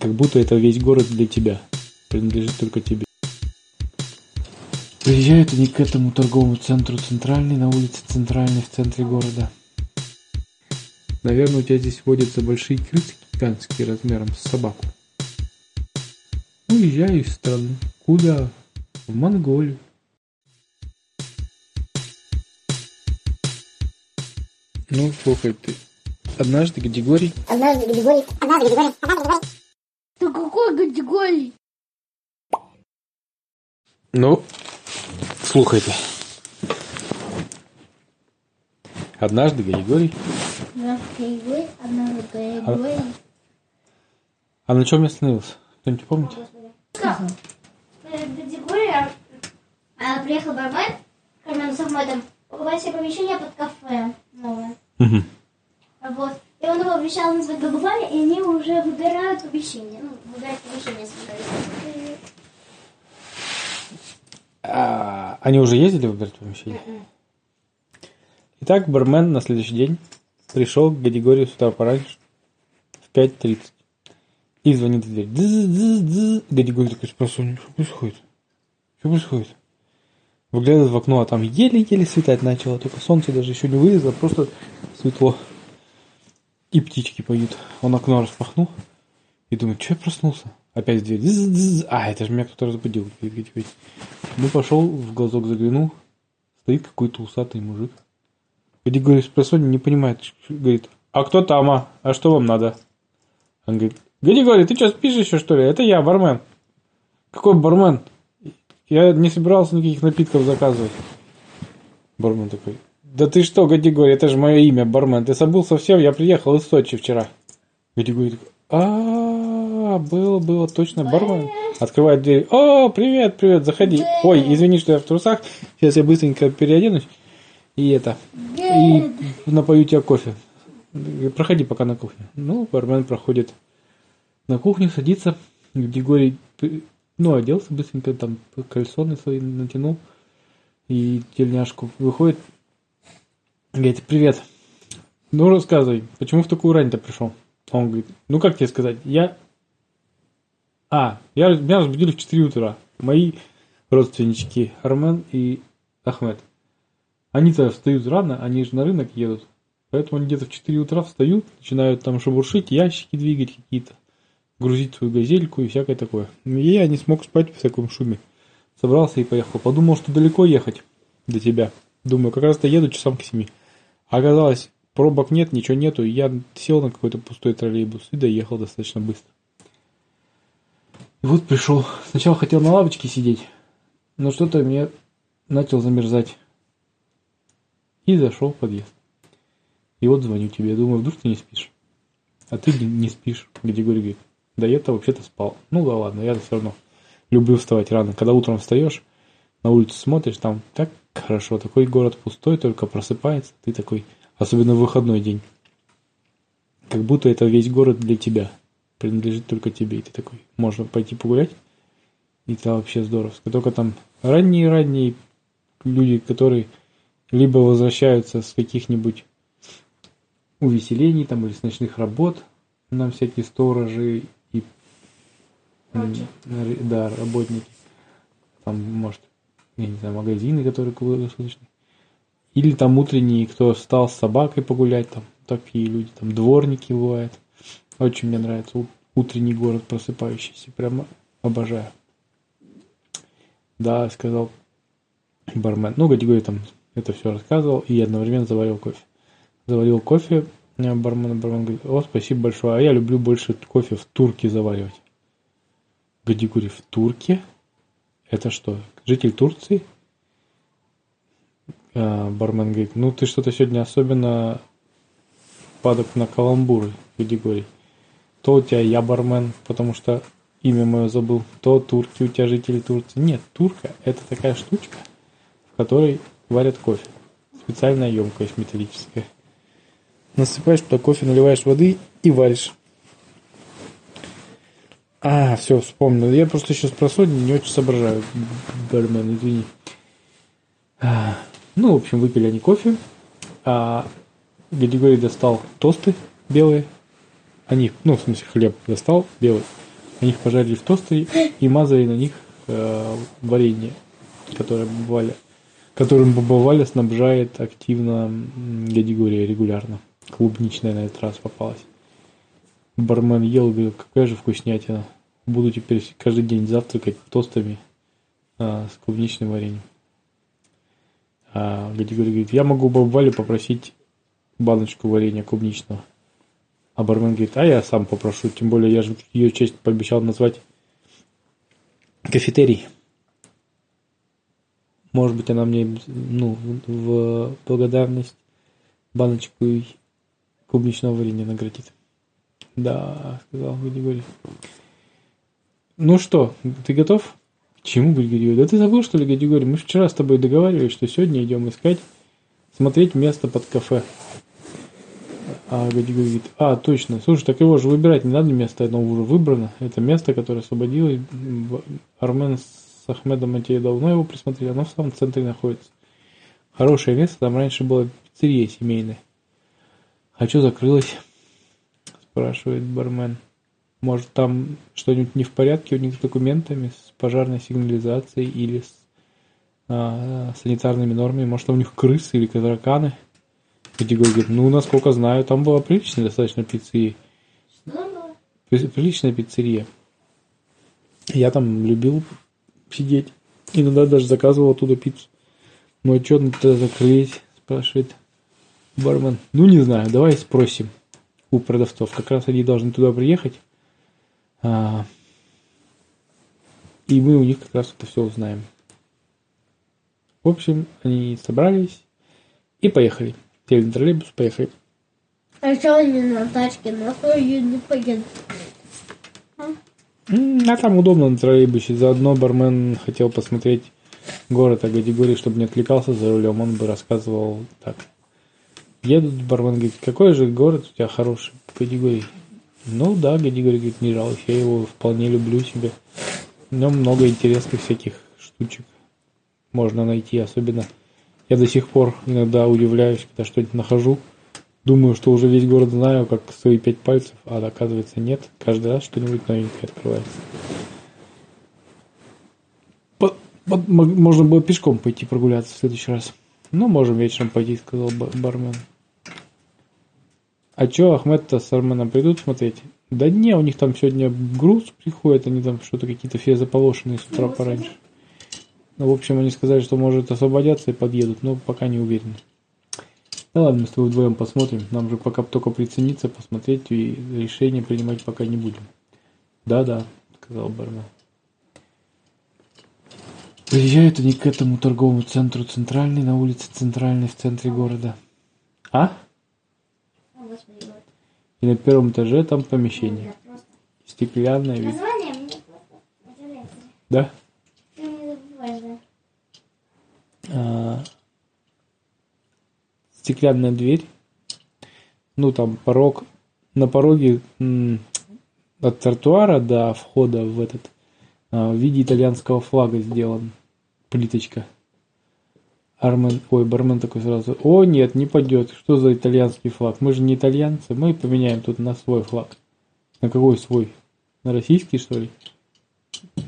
Как будто это весь город для тебя. Принадлежит только тебе. Приезжают они к этому торговому центру центральный, на улице центральной, в центре города. Наверное, у тебя здесь водятся большие крысы гигантские размером с собаку. Уезжаю из страны. Куда? В Монголию. Ну, слухай ты. Однажды Гадигорий... Однажды Гадигорий... Однажды Гадигорий... Однажды Гадигорий... Да какой категории? Ну, слухайте. Однажды Григорий... Однажды Григорий, однажды Григорий. А на чем я остановился? Кто-нибудь помнит? Категория. А, приехал бармен, Кармен с Ахмедом, покупать себе помещение под кафе новое. А Вот. И он его обещал назвать Гагубами, и они уже выбирают помещение. Ну, выбирают помещение собираются. А, они уже ездили выбирать помещение? Итак, бармен на следующий день пришел к Гадигорию сюда пораньше, в 5.30. И звонит в дверь. Дзз-дзз-дзз. Гадигорий такой спросил, что происходит? Что происходит? Выглядывает в окно, а там еле-еле светать начало. Только солнце даже еще не вылезло, просто светло. И птички поют. Он окно распахнул и думает, что я проснулся? Опять дверь. Дзз-дзз. А, это же меня кто-то разбудил. говорит. Ну, пошел, в глазок заглянул. Стоит какой-то усатый мужик. Гадигорий с просонья не понимает. Говорит, а кто там, а? А что вам надо? Он говорит, Гадигорий, ты что, спишь еще, что ли? Это я, бармен. Какой бармен? Я не собирался никаких напитков заказывать. Бармен такой, да ты что, Гадигорий, это же мое имя, бармен. Ты забыл совсем? Я приехал из Сочи вчера. Гадигорий такой, а, было, было, точно, бармен. Открывает дверь. О, привет, привет, заходи. Ой, извини, что я в трусах. Сейчас я быстренько переоденусь. И это. И напою тебя кофе. Проходи пока на кухню. Ну, бармен проходит на кухню, садится. Григорий, ну, оделся быстренько, там кальсоны свои натянул. И тельняшку. Выходит. Говорит, привет. Ну, рассказывай, почему в такую рань ты пришел? Он говорит, ну, как тебе сказать, я... А, я, меня разбудили в 4 утра. Мои родственнички Армен и Ахмед. Они-то встают рано, они же на рынок едут. Поэтому они где-то в 4 утра встают, начинают там шебуршить, ящики двигать какие-то, грузить свою газельку и всякое такое. Ну, и я не смог спать в таком шуме. Собрался и поехал. Подумал, что далеко ехать до тебя. Думаю, как раз-то еду часам к 7 оказалось, пробок нет, ничего нету. И я сел на какой-то пустой троллейбус и доехал достаточно быстро. И вот пришел. Сначала хотел на лавочке сидеть, но что-то мне начал замерзать. И зашел в подъезд. И вот звоню тебе, думаю, вдруг ты не спишь. А ты не, спишь. Григорий говорит, да я-то вообще-то спал. Ну да ладно, я все равно люблю вставать рано. Когда утром встаешь, на улицу смотришь, там так хорошо, такой город пустой, только просыпается, ты такой, особенно в выходной день. Как будто это весь город для тебя, принадлежит только тебе, и ты такой, можно пойти погулять, и это вообще здорово. Только там ранние-ранние люди, которые либо возвращаются с каких-нибудь увеселений там или с ночных работ на всякие сторожи и м, р- да, работники. Там, может, я не знаю, магазины, которые круглосуточные. Или там утренние, кто встал с собакой погулять, там такие люди, там дворники бывают. Очень мне нравится утренний город просыпающийся, прямо обожаю. Да, сказал бармен. Ну, Гадигорий там это все рассказывал и одновременно заварил кофе. Заварил кофе, э, бармен, бармен говорит, о, спасибо большое, а я люблю больше кофе в турке заваривать. Гадигорий, в турке? Это что, житель Турции? А, бармен говорит, ну ты что-то сегодня особенно падок на каламбуры, Гадигорий. То у тебя я бармен, потому что имя мое забыл, то турки у тебя жители Турции. Нет, турка это такая штучка, в которой варят кофе. Специальная емкость металлическая. Насыпаешь туда кофе, наливаешь воды и варишь. А, все, вспомнил. Я просто сейчас про не очень соображаю. Бармен, извини. А, Ну, в общем, выпили они кофе. А Григорий достал тосты белые. Они, ну, в смысле, хлеб достал белый. Они их пожарили в тостере и мазали на них э, варенье, которое бывали, которым Баба снабжает активно Гадигория регулярно. Клубничная на этот раз попалась. Бармен ел, говорил, какая же вкуснятина. Буду теперь каждый день завтракать тостами а, с клубничным вареньем. А Гадигорий говорит, я могу Бабу Валю попросить баночку варенья клубничного. А бармен говорит, а я сам попрошу, тем более я же ее честь пообещал назвать кафетерий. Может быть, она мне ну, в благодарность баночку клубничного варенья наградит. Да, сказал Григорий. Ну что, ты готов? К чему, Григорий? Да ты забыл, что ли, Григорий? Мы вчера с тобой договаривались, что сегодня идем искать, смотреть место под кафе. А Гади говорит, а, точно, слушай, так его же выбирать не надо место, оно уже выбрано. Это место, которое освободилось. Армен с Ахмедом Матея давно его присмотрели, оно в самом центре находится. Хорошее место, там раньше была пиццерия семейная. А что закрылось? Спрашивает бармен. Может там что-нибудь не в порядке у них с документами, с пожарной сигнализацией или с а, санитарными нормами? Может там у них крысы или тараканы? Категория говорит, ну, насколько знаю, там была приличная достаточно пиццерия. При- Приличная пиццерия. Я там любил сидеть. Иногда даже заказывал оттуда пиццу. Ну, а что тогда закрыть? Спрашивает бармен. Ну, не знаю, давай спросим у продавцов. Как раз они должны туда приехать. А, и мы у них как раз это все узнаем. В общем, они собрались и поехали. Сели на троллейбус, поехали. А что они на тачке? На хуй не поедут. А там удобно на троллейбусе. Заодно бармен хотел посмотреть город Агадигорий, чтобы не отвлекался за рулем. Он бы рассказывал так. Едут, бармен говорит, какой же город у тебя хороший, Гадигорий? Ну да, Гадигорий говорит, не жалуюсь, я его вполне люблю себе. В нем много интересных всяких штучек можно найти, особенно я до сих пор иногда удивляюсь, когда что-нибудь нахожу. Думаю, что уже весь город знаю, как свои пять пальцев, а оказывается нет. Каждый раз что-нибудь новенькое открывается. Можно было пешком пойти прогуляться в следующий раз. Ну, можем вечером пойти, сказал ба- бармен. А чё, Ахмед-то с Арменом придут смотреть? Да не, у них там сегодня груз приходит, они там что-то какие-то все заполошенные с утра пораньше. Ну, в общем, они сказали, что может освободятся и подъедут, но пока не уверен. Да ладно, мы с тобой вдвоем посмотрим. Нам же пока только прицениться, посмотреть и решение принимать пока не будем. Да-да, сказал бармен. Приезжают они к этому торговому центру центральный, на улице центральной в центре города. А? И на первом этаже там помещение. Стеклянное, вид- да? А, стеклянная дверь. Ну, там порог. На пороге от тротуара до входа в этот а, в виде итальянского флага сделан. Плиточка. Армен, ой, бармен такой сразу, о нет, не пойдет, что за итальянский флаг, мы же не итальянцы, мы поменяем тут на свой флаг. На какой свой? На российский, что ли?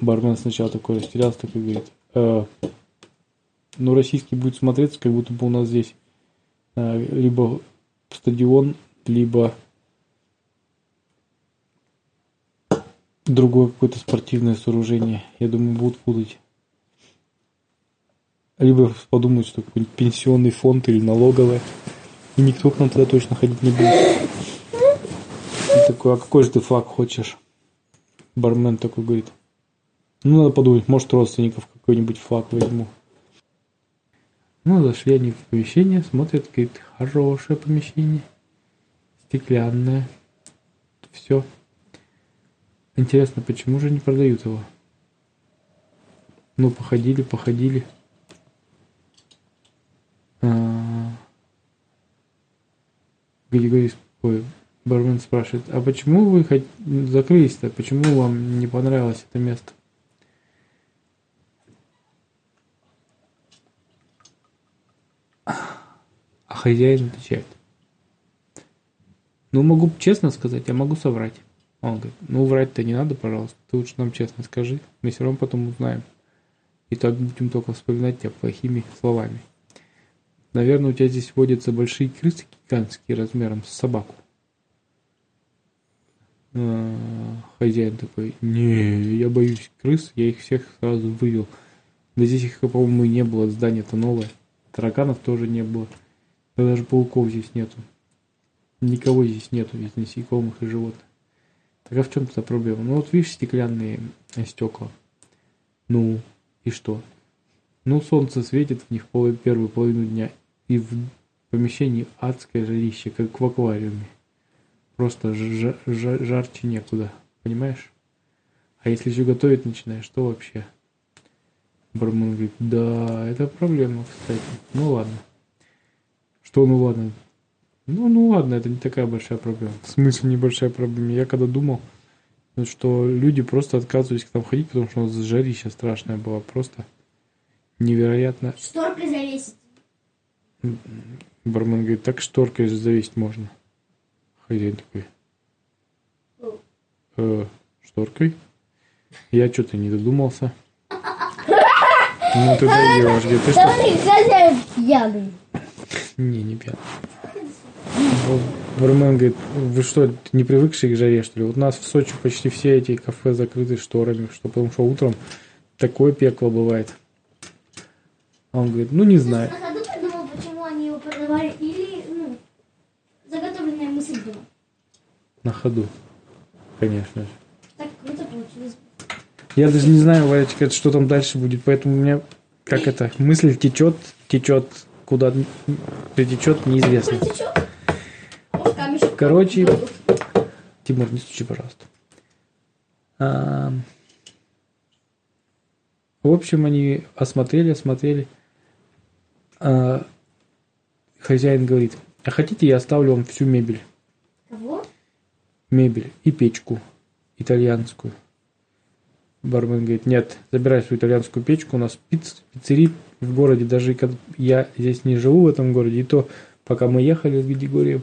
Бармен сначала такой растерялся, такой говорит, «Э, ну, российский будет смотреться, как будто бы у нас здесь э, либо стадион, либо другое какое-то спортивное сооружение. Я думаю, будут путать. Либо подумают, что какой-нибудь пенсионный фонд или налоговая. И никто к нам туда точно ходить не будет. И такой, а какой же ты флаг хочешь? Бармен такой говорит. Ну, надо подумать, может, родственников какой-нибудь флаг возьму. Ну, зашли они в помещение, смотрят, говорит, хорошее помещение, стеклянное, все. Интересно, почему же не продают его? Ну, походили, походили. Григорий, бармен спрашивает, а почему вы закрылись-то? Почему вам не понравилось это место? А хозяин отвечает. Ну, могу честно сказать, я могу соврать. Он говорит, ну врать-то не надо, пожалуйста, ты лучше нам честно скажи, мы все равно потом узнаем. И так будем только вспоминать тебя плохими словами. Наверное, у тебя здесь водятся большие крысы гигантские размером с собаку. А, Хозяин такой, не, я боюсь крыс, я их всех сразу вывел. Да здесь их, по-моему, не было, здание-то новое. Тараканов тоже не было. Да даже пауков здесь нету. Никого здесь нету из насекомых и животных. Так а в чем то проблема? Ну вот видишь стеклянные стекла. Ну, и что? Ну, солнце светит в них пол первую половину дня, и в помещении адское жарище, как в аквариуме. Просто жа жа жарче некуда, понимаешь? А если еще готовить начинаешь, то вообще. Бармен говорит, да, это проблема, кстати. Ну ладно. Что ну ладно? Ну, ну ладно, это не такая большая проблема. В смысле небольшая проблема? Я когда думал, что люди просто отказывались к нам ходить, потому что у нас жарища страшная была. Просто невероятно. Шторкой завесить. Бармен говорит, так шторкой завесить можно. Хозяин такой. Э, шторкой? Я что-то не додумался. Ну ты даешь, где ты что? Хозяин пьяный. Не, не пьяный. Бармен говорит, вы что, не привыкшие к жаре, что ли? Вот у нас в Сочи почти все эти кафе закрыты шторами, что, потому что утром такое пекло бывает. А он говорит, ну не знаю. На ходу придумал, почему или, ну, заготовленная мысль была. На ходу, конечно же. Так круто получилось. Я даже не знаю, Валечка, что там дальше будет, поэтому у меня, как это, мысль течет, течет, куда притечет, неизвестно. Короче. Тимур, не стучи, пожалуйста. А, В общем, они осмотрели, осмотрели. А, Хозяин говорит, а хотите, я оставлю вам всю мебель. Кого? Мебель и печку итальянскую. Бармен говорит, нет, забирай свою итальянскую печку, у нас пиц, пиццерий в городе, даже я здесь не живу в этом городе, и то, пока мы ехали в Видигорье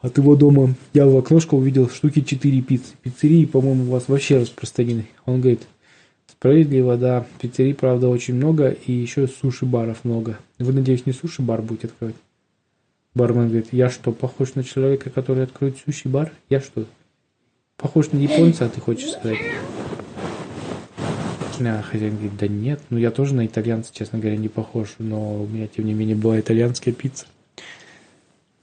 от его дома, я в окношко увидел штуки 4 пиццы. Пиццерии, по-моему, у вас вообще распространены. Он говорит, справедливо, да, пиццерий, правда, очень много, и еще суши-баров много. Вы, надеюсь, не суши-бар будете открывать? Бармен говорит, я что, похож на человека, который откроет суши-бар? Я что, похож на японца, а ты хочешь сказать? А хозяин говорит, да нет, ну я тоже на итальянца, честно говоря, не похож, но у меня, тем не менее, была итальянская пицца.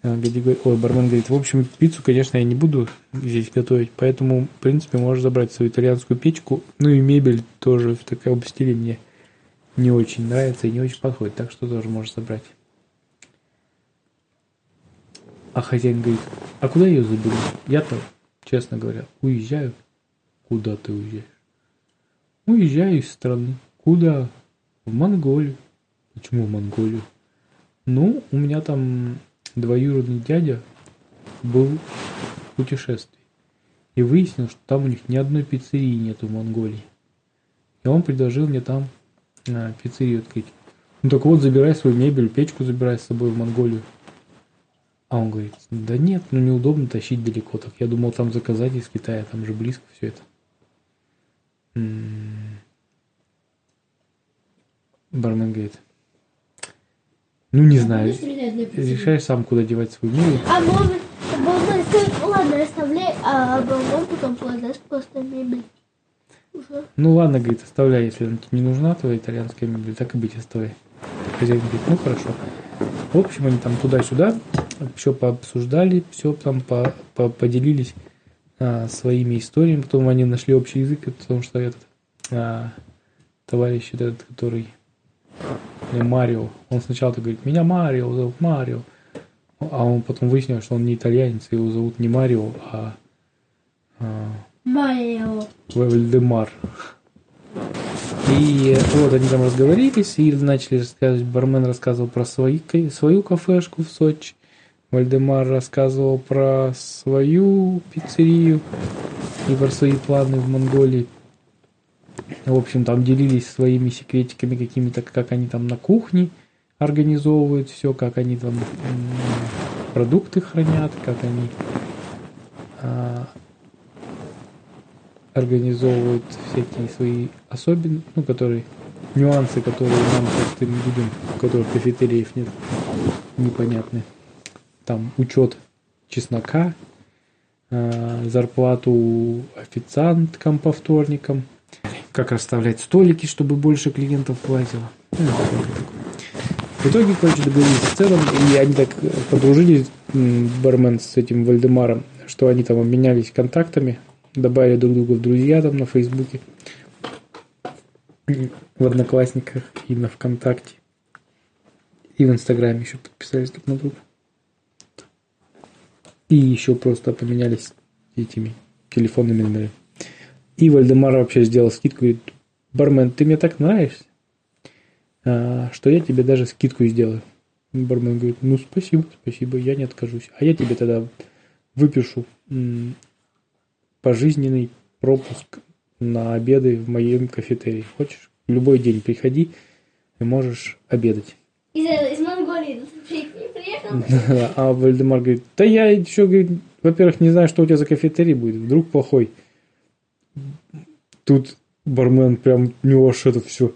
А, Гади говорит- Ой, бармен говорит, в общем, пиццу, конечно, я не буду здесь готовить, поэтому, в принципе, можешь забрать свою итальянскую печку, ну и мебель тоже в таком стиле мне не очень нравится и не очень подходит, так что тоже можешь забрать. А хозяин говорит, а куда ее заберу? Я-то, честно говоря, уезжаю. Куда ты уезжаешь? Уезжаю из страны. Куда? В Монголию. Почему в Монголию? Ну, у меня там двоюродный дядя был в путешествии. И выяснил, что там у них ни одной пиццерии нету в Монголии. И он предложил мне там а, пиццерию открыть. Ну так вот, забирай свою мебель, печку забирай с собой в Монголию. А он говорит, да нет, ну неудобно тащить далеко так. Я думал там заказать из Китая, там же близко все это. М. Бармен говорит, ну не знаю, решаешь сам, куда девать свою мебель. А может, ладно, оставляй, а баллон потом продаст просто мебель. Уже. Ну ладно, говорит, оставляй, если она тебе не нужна твоя итальянская мебель, так и быть, оставляй. Хозяин говорит, ну хорошо. В общем, они там туда-сюда все пообсуждали, все там по, по- поделились а, своими историями, потом они нашли общий язык, потому что этот а, товарищ этот, который э, Марио, он сначала говорит, меня Марио зовут Марио, а он потом выяснил, что он не итальянец, его зовут не Марио, а, а Марио. Вальдемар. И вот они там разговорились и начали рассказывать. Бармен рассказывал про свои, свою кафешку в Сочи. Вальдемар рассказывал про свою пиццерию и про свои планы в Монголии. В общем, там делились своими секретиками какими-то, как они там на кухне организовывают все, как они там продукты хранят, как они а, организовывают всякие свои особенности, ну, которые, нюансы, которые нам простым людям, у которых кафетериев нет, непонятны. Там учет чеснока, э, зарплату официанткам по вторникам, как расставлять столики, чтобы больше клиентов платило. Ну. В итоге, короче, договорились в целом, и они так подружились, м, бармен с этим Вальдемаром, что они там обменялись контактами, добавили друг друга в друзья там на Фейсбуке, в Одноклассниках и на ВКонтакте. И в Инстаграме еще подписались друг на друга. И еще просто поменялись этими телефонными номерами. И Вальдемар вообще сделал скидку, говорит, бармен, ты мне так нравишься, а, что я тебе даже скидку сделаю. Бармен говорит, ну спасибо, спасибо, я не откажусь. А я тебе тогда выпишу пожизненный пропуск на обеды в моем кафетерии. Хочешь? Любой день приходи и можешь обедать. Из, из Монголии при- приехал. А Вальдемар говорит, да я еще, говорит, во-первых, не знаю, что у тебя за кафетерий будет, вдруг плохой. Тут бармен прям, у него аж это все,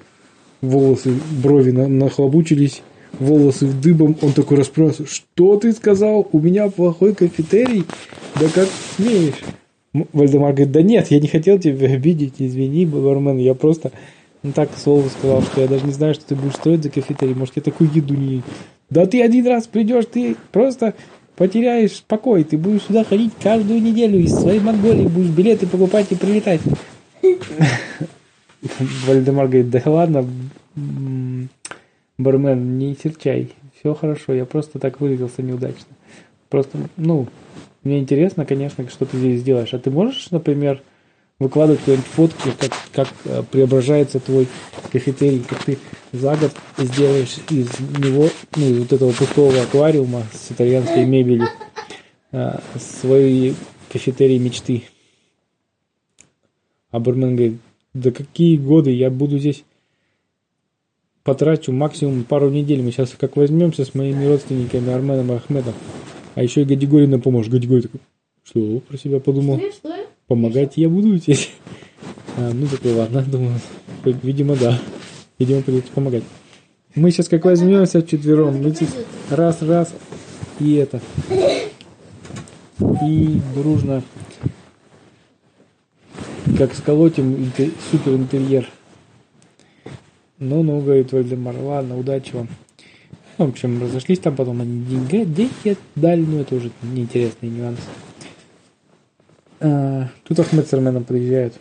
волосы, брови на- нахлобучились, волосы в дыбом, он такой расспрашивает, что ты сказал, у меня плохой кафетерий? Да как смеешь? Вальдемар говорит, да нет, я не хотел тебя обидеть, извини, бармен, я просто ну, так к слову сказал, что я даже не знаю, что ты будешь строить за кафетерий, может, я такую еду не... Да ты один раз придешь, ты просто потеряешь покой, ты будешь сюда ходить каждую неделю из своей Монголии, будешь билеты покупать и прилетать. Вальдемар говорит, да ладно, бармен, не серчай, все хорошо, я просто так выразился неудачно. Просто, ну, мне интересно, конечно, что ты здесь делаешь. А ты можешь, например, выкладывать какие-нибудь фотки, как, как э, преображается твой кафетерий, как ты за год сделаешь из него, ну, из вот этого пустого аквариума с итальянской мебелью э, свои кафетерии мечты. А бармен говорит, да какие годы, я буду здесь потрачу максимум пару недель. Мы сейчас как возьмемся с моими родственниками Арменом и Ахмедом. А еще и Гадигорина поможет. Гадигорий такой, что про себя подумал? Что, что? Помогать я буду здесь. А, ну, такой, ладно, думаю. Видимо, да. Видимо, придется помогать. Мы сейчас как возьмемся вчетвером, мы здесь раз-раз, и это. И дружно, как сколотим супер интерьер. Ну-ну, говорит Вальдемар, ладно, удачи вам. Ну, в общем, разошлись там, потом они деньги, деньги дали, но это уже неинтересный нюанс. А, тут Ахмед с Арменом приезжают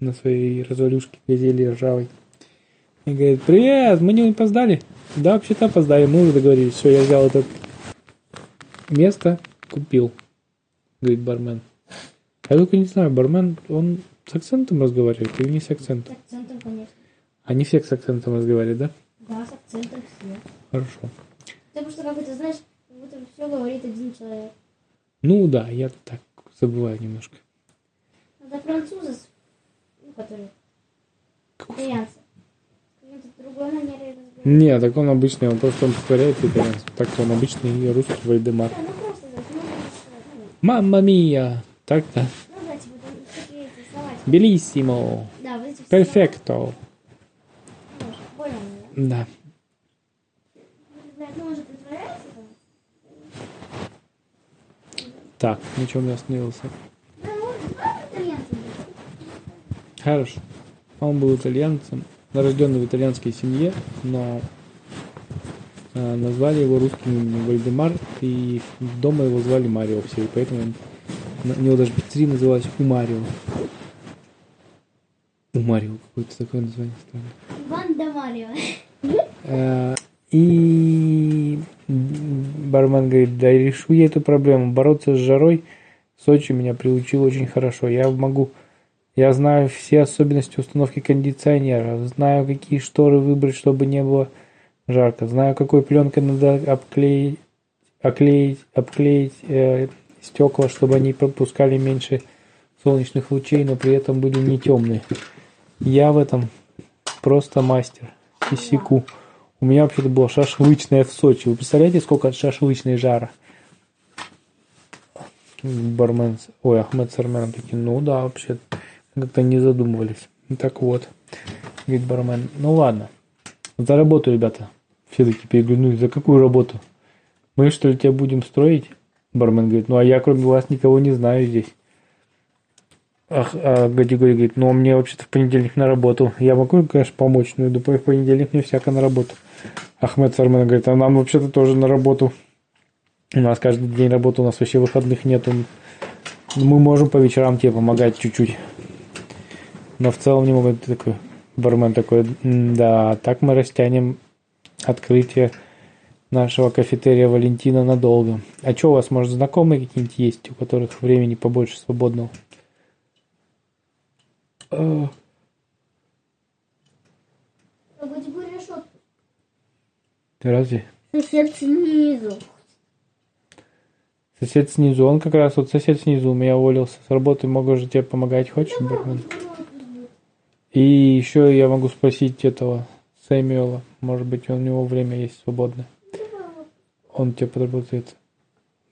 на своей развалюшке газели ржавой. И говорит, привет, мы не опоздали? Да, вообще-то опоздали, мы уже договорились. Все, я взял это место, купил, говорит бармен. Я только не знаю, бармен, он с акцентом разговаривает или не с С акцентом? акцентом, конечно. Они все с акцентом разговаривают, да? Да, с акцентом все. Хорошо. Потому что, как это, знаешь, как будто все говорит один человек. Ну да, я так забываю немножко. Это французы, с- ну, которые. Какой-то другой манере. Не, так он обычный, он просто он повторяет итальянский. Так он обычный русский Вальдемар. Да, ну просто, да, ну, ну, Мамма мия! Так-то. ну, да, типа, там такие эти слова. типа, Белиссимо. Да, вот эти все Перфекто. Ну. Да. Блядь, ну он же притворяется там. Так, остановился. Он правда итальянцем был? Хорошо. Он был итальянцем, рожденный в итальянской семье, но э, назвали его русским именем Вальдемар, и дома его звали Марио все, и поэтому он- на- у него даже пиццерия называлась У Марио. У Марио какое-то такое название странное. Иван да Марио. Э, И бармен говорит, да решу я эту проблему. Бороться с жарой Сочи меня приучил очень хорошо. Я могу, я знаю все особенности установки кондиционера, знаю, какие шторы выбрать, чтобы не было жарко, знаю, какой пленкой надо обклеить, оклеить, обклеить э, стекла, чтобы они пропускали меньше солнечных лучей, но при этом были не темные. Я в этом просто мастер. Сисику. У меня вообще-то была шашлычная в Сочи. Вы представляете, сколько от шашлычной жара? Бармен, ой, Ахмед с такие, ну да, вообще, как-то не задумывались. Так вот, говорит бармен, ну ладно, за работу, ребята. Все таки переглянулись, за какую работу? Мы что ли тебя будем строить? Бармен говорит, ну а я кроме вас никого не знаю здесь. Ах, а Гадигорий говорит, ну а мне вообще-то в понедельник на работу. Я могу, конечно, помочь, но думаю, в понедельник мне всяко на работу. Ахмед Сармен говорит, а нам вообще-то тоже на работу. У нас каждый день работы, у нас вообще выходных нету. Мы можем по вечерам тебе помогать чуть-чуть. Но в целом не могут такой. Бармен такой, «М, да, так мы растянем открытие нашего кафетерия Валентина надолго. А что у вас, может, знакомые какие-нибудь есть, у которых времени побольше свободного? Гадигория что? Разве? Сосед снизу. Сосед снизу, он как раз, вот сосед снизу у меня уволился с работы, могу же тебе помогать, хочешь, бармен? И еще я могу спросить этого Сэмюэла, может быть, у него время есть свободное. Он тебе подработает.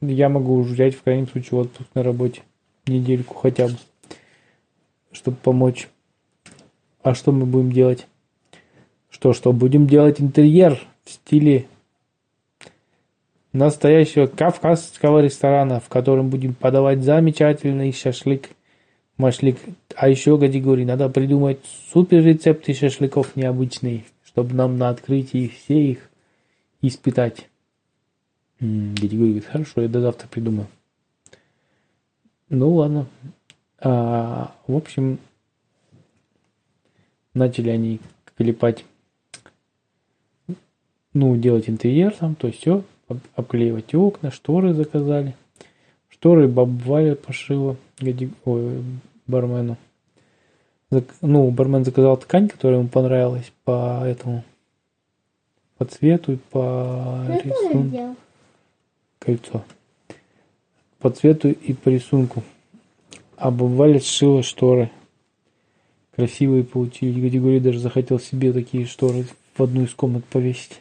Я могу взять в крайнем случае отпуск на работе. Недельку хотя бы. Чтобы помочь. А что мы будем делать? Что, что? Будем делать интерьер в стиле настоящего кавказского ресторана, в котором будем подавать замечательный шашлык, машлик. А еще, Гадигорий, надо придумать супер рецепты шашлыков необычные, чтобы нам на открытии все их испытать. М, Гадигорий говорит, хорошо, я до завтра придумаю. Ну ладно. А, в общем, начали они клепать, ну, делать интерьер там, то есть все, обклеивать окна, шторы заказали. Шторы баб Валя пошила ой, бармену. Ну, бармен заказал ткань, которая ему понравилась по этому, по цвету, и по тоже рисунку кольцо. По цвету и по рисунку. Бабаля сшила шторы. Красивые получились. Гадигорий даже захотел себе такие шторы в одну из комнат повесить.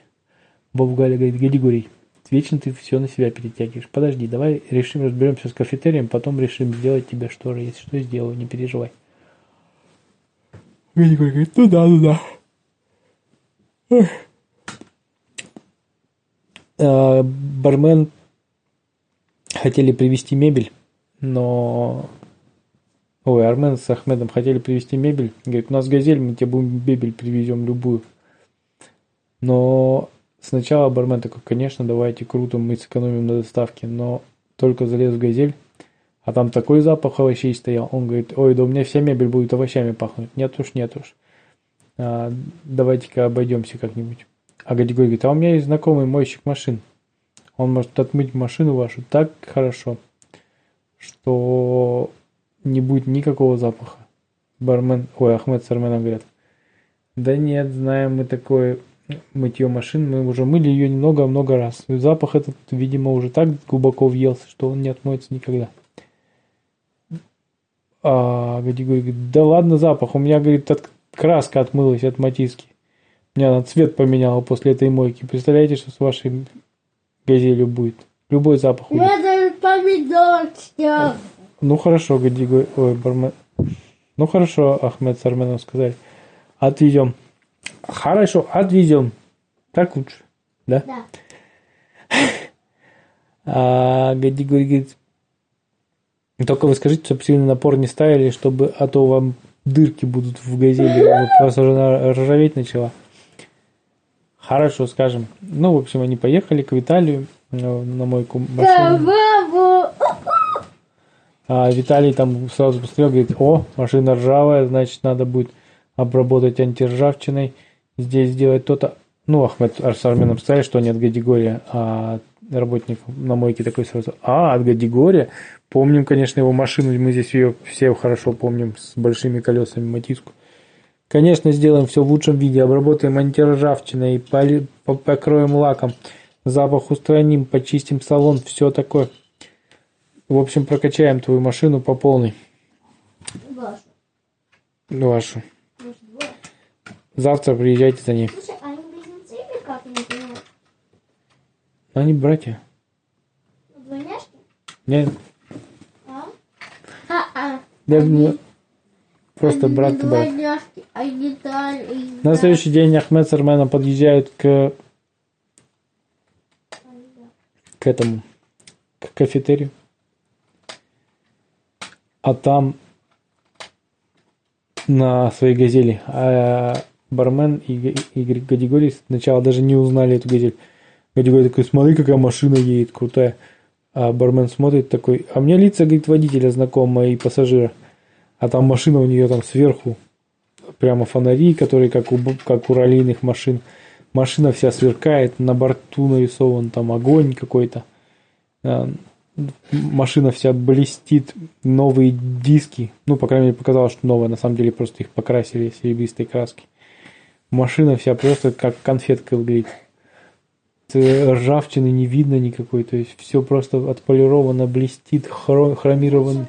Баба Галя говорит, Гадигорий, вечно ты все на себя перетягиваешь. Подожди, давай решим, разберемся с кафетерием, потом решим сделать тебе шторы. Если что, сделаю, не переживай. Гадигорий говорит, ну да, ну да. А, бармен хотели привезти мебель, но... Ой, Армен с Ахмедом хотели привезти мебель. Говорит, у нас газель, мы тебе будем мебель привезем любую. Но сначала бармен такой, конечно, давайте, круто, мы сэкономим на доставке. Но только залез в газель, а там такой запах овощей стоял. Он говорит, ой, да у меня вся мебель будет овощами пахнуть. Нет уж, нет уж. А, давайте-ка обойдемся как-нибудь. А Гадигорий говорит, а у меня есть знакомый мойщик машин. Он может отмыть машину вашу так хорошо, что не будет никакого запаха. Бармен, ой, Ахмед с Арменом говорят, да нет, знаем мы такое мытье машин, мы уже мыли ее много-много раз. И запах этот, видимо, уже так глубоко въелся, что он не отмоется никогда. А Гадигорий говорит, да ладно запах, у меня, говорит, от, краска отмылась от матиски. Меня она цвет поменяла после этой мойки. Представляете, что с вашей газелью будет? Любой запах уйдет. Даже помидор снял. Ну хорошо, Гадигорий, ой, бармен. Ну хорошо, Ахмед с Арменом сказали. Отвезем. Хорошо, отвезем. Так лучше, да? Да. А Гадигорий говорит, только вы скажите, чтобы сильный напор не ставили, чтобы, а то вам дырки будут в газели, вот вас уже ржаветь начала. Хорошо, скажем. Ну, в общем, они поехали к Виталию э, на мойку машины. А Виталий там сразу посмотрел, говорит, о, машина ржавая, значит, надо будет обработать антиржавчиной, здесь сделать то-то. Ну, Ахмед с Арменом сказали, что они от Гадигория, а работник на мойке такой сразу, а, от Гадигория? Помним, конечно, его машину, мы здесь ее все хорошо помним, с большими колесами, матиску. Конечно, сделаем все в лучшем виде, обработаем антиржавчиной, покроем лаком, запах устраним, почистим салон, все такое. В общем, прокачаем твою машину по полной. Вашу. Вашу. Завтра приезжайте за ней. Слушай, а они близнецы или как? Я не понимаю. Они братья. Двойняшки? Не, А? А-а. я думаю, просто Они брат и брат. двойняшки, они там, и На следующий день Ахмед с Арменом подъезжают к, к этому, к кафетерию. А там на своей газели а бармен и, Игорь Гадигорий сначала даже не узнали эту газель. Гадигорий такой, смотри, какая машина едет, крутая. А бармен смотрит такой, а мне лица, говорит, водителя знакомые и пассажира. А там машина у нее там сверху прямо фонари, которые как у, как у раллийных машин. Машина вся сверкает, на борту нарисован там огонь какой-то. Машина вся блестит, новые диски. Ну, по крайней мере, показалось, что новая. На самом деле, просто их покрасили серебристой краски. Машина вся просто как конфетка выглядит. Ржавчины не видно никакой. То есть, все просто отполировано, блестит, хро- хромирован,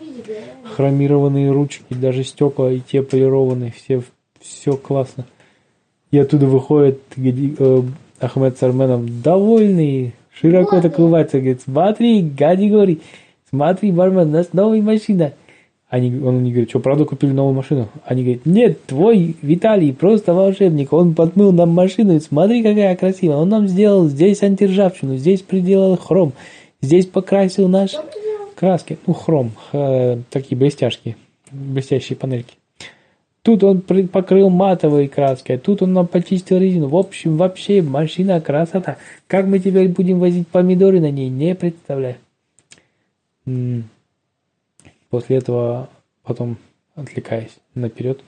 хромированные ручки, даже стекла и те полированные, все, все классно. И оттуда выходит э, Ахмед с Арменом довольный, широко так улыбается, говорит, смотри, Гади говорит, смотри, бармен, у нас новая машина. Они, он не говорит, что, правда купили новую машину? Они говорят, нет, твой Виталий просто волшебник, он подмыл нам машину, и смотри, какая красивая, он нам сделал здесь антиржавчину, здесь приделал хром, здесь покрасил наш краски, ну, хром, э, такие блестяшки, блестящие панельки. Тут он покрыл матовой краской, тут он нам почистил резину. В общем, вообще машина красота. Как мы теперь будем возить помидоры на ней, не представляю. После этого, потом, отвлекаясь наперед,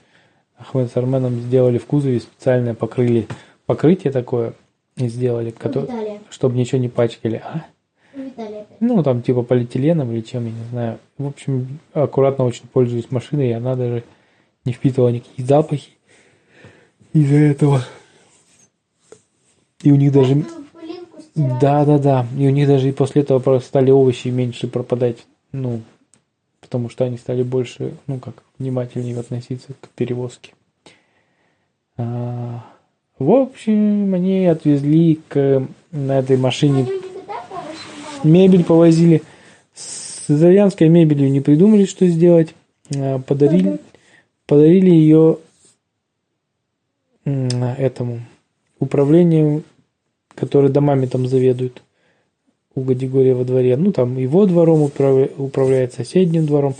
Ахмед с Арменом сделали в кузове специальное покрыли, покрытие такое сделали, У которое, Виталия. чтобы ничего не пачкали. А? У Виталия опять. Ну, там типа полиэтиленом или чем, я не знаю. В общем, аккуратно очень пользуюсь машиной, и она даже не впитывала никакие запахи из-за этого. И у них даже... Да, да, да. И у них даже и после этого стали овощи меньше пропадать. Ну, потому что они стали больше, ну, как, внимательнее относиться к перевозке. А, в общем, они отвезли к, на этой машине. Мебель повозили. С итальянской мебелью не придумали, что сделать. А, Подарили, подарили ее этому управлению, которое домами там заведует у Гадигория во дворе. Ну, там его двором управля- управляет, соседним двором.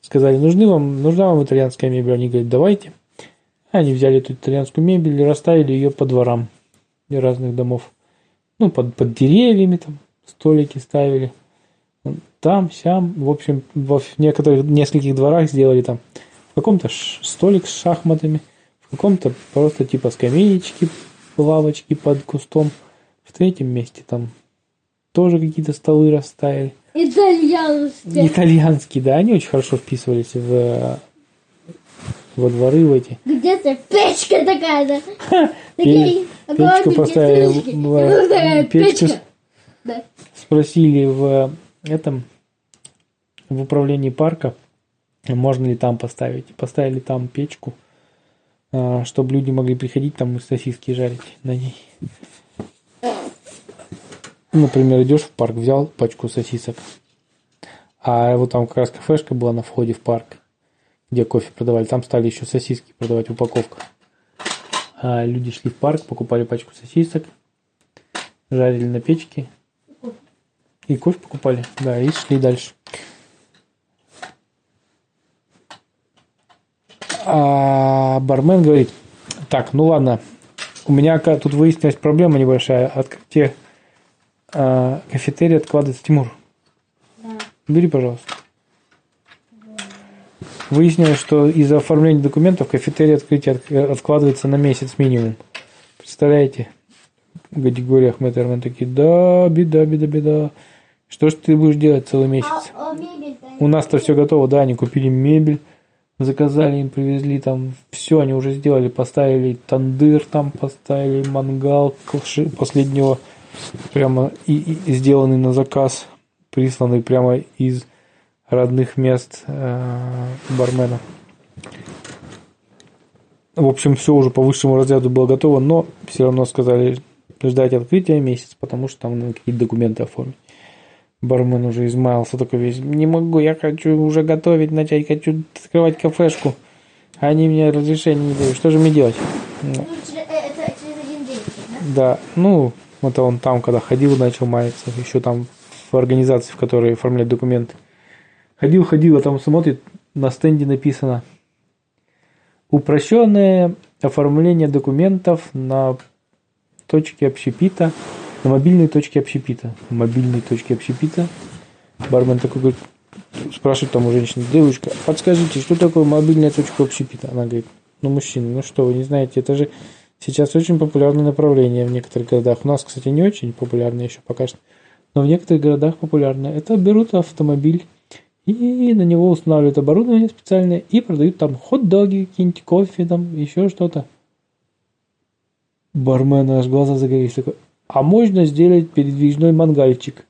Сказали, нужны вам, нужна вам итальянская мебель? Они говорят, давайте. Они взяли эту итальянскую мебель и расставили ее по дворам разных домов. Ну, под, под деревьями там столики ставили. Там, сям, в общем, в некоторых, нескольких дворах сделали там каком-то столик с шахматами, в каком-то просто типа скамеечки, лавочки под кустом, в третьем месте там тоже какие-то столы расставили. Итальянцы. Итальянские, да, они очень хорошо вписывались в, во дворы в эти. Где-то печка такая, да? Такие Печку поставили, такая печку печка. Да. спросили в этом в управлении парка, можно ли там поставить. Поставили там печку, а, чтобы люди могли приходить там и сосиски жарить на ней. Например, идешь в парк, взял пачку сосисок, а вот там как раз кафешка была на входе в парк, где кофе продавали, там стали еще сосиски продавать в упаковках. А люди шли в парк, покупали пачку сосисок, жарили на печке, и кофе покупали, да, и шли дальше. А бармен говорит, так, ну ладно, у меня тут выяснилась проблема небольшая. Открытие а, кафетерия откладывается. Тимур, Да. бери, пожалуйста. Выяснилось, что из-за оформления документов кафетерия открытие от- откладывается на месяц минимум. Представляете? Ахмед и Армен такие, да, беда, беда, беда. Что ж ты будешь делать целый месяц? А, а мебель-то У нас-то все готово, да, они купили мебель, заказали, им привезли там все, они уже сделали, поставили тандыр там, поставили мангал последнего, прямо и, и сделанный на заказ, присланный прямо из родных мест э, бармена. В общем, все уже по высшему разряду было готово, но все равно сказали ждать открытия месяц, потому что там надо какие-то документы оформить. Бармен уже измаялся такой весь. Не могу, я хочу уже готовить начать, хочу открывать кафешку. Они мне разрешения не дают. Что же мне делать? Ну, Ну, э, это через один день, да? Да, ну, это он там, когда ходил, начал маяться, еще там в организации, в которой оформляют документы. Ходил, ходил, а там смотрит, на стенде написано упрощенное оформление документов на точке общепита, на мобильной точке общепита. Мобильной точке общепита. Бармен такой говорит, спрашивает там у женщины, девушка, подскажите, что такое мобильная точка общепита? Она говорит, ну, мужчина, ну что, вы не знаете, это же сейчас очень популярное направление в некоторых городах. У нас, кстати, не очень популярно еще пока что, но в некоторых городах популярно. Это берут автомобиль и на него устанавливают оборудование специальное и продают там хот-доги, какие-нибудь кофе, там еще что-то. Бармен аж глаза загорелись такой, а можно сделать передвижной мангальчик?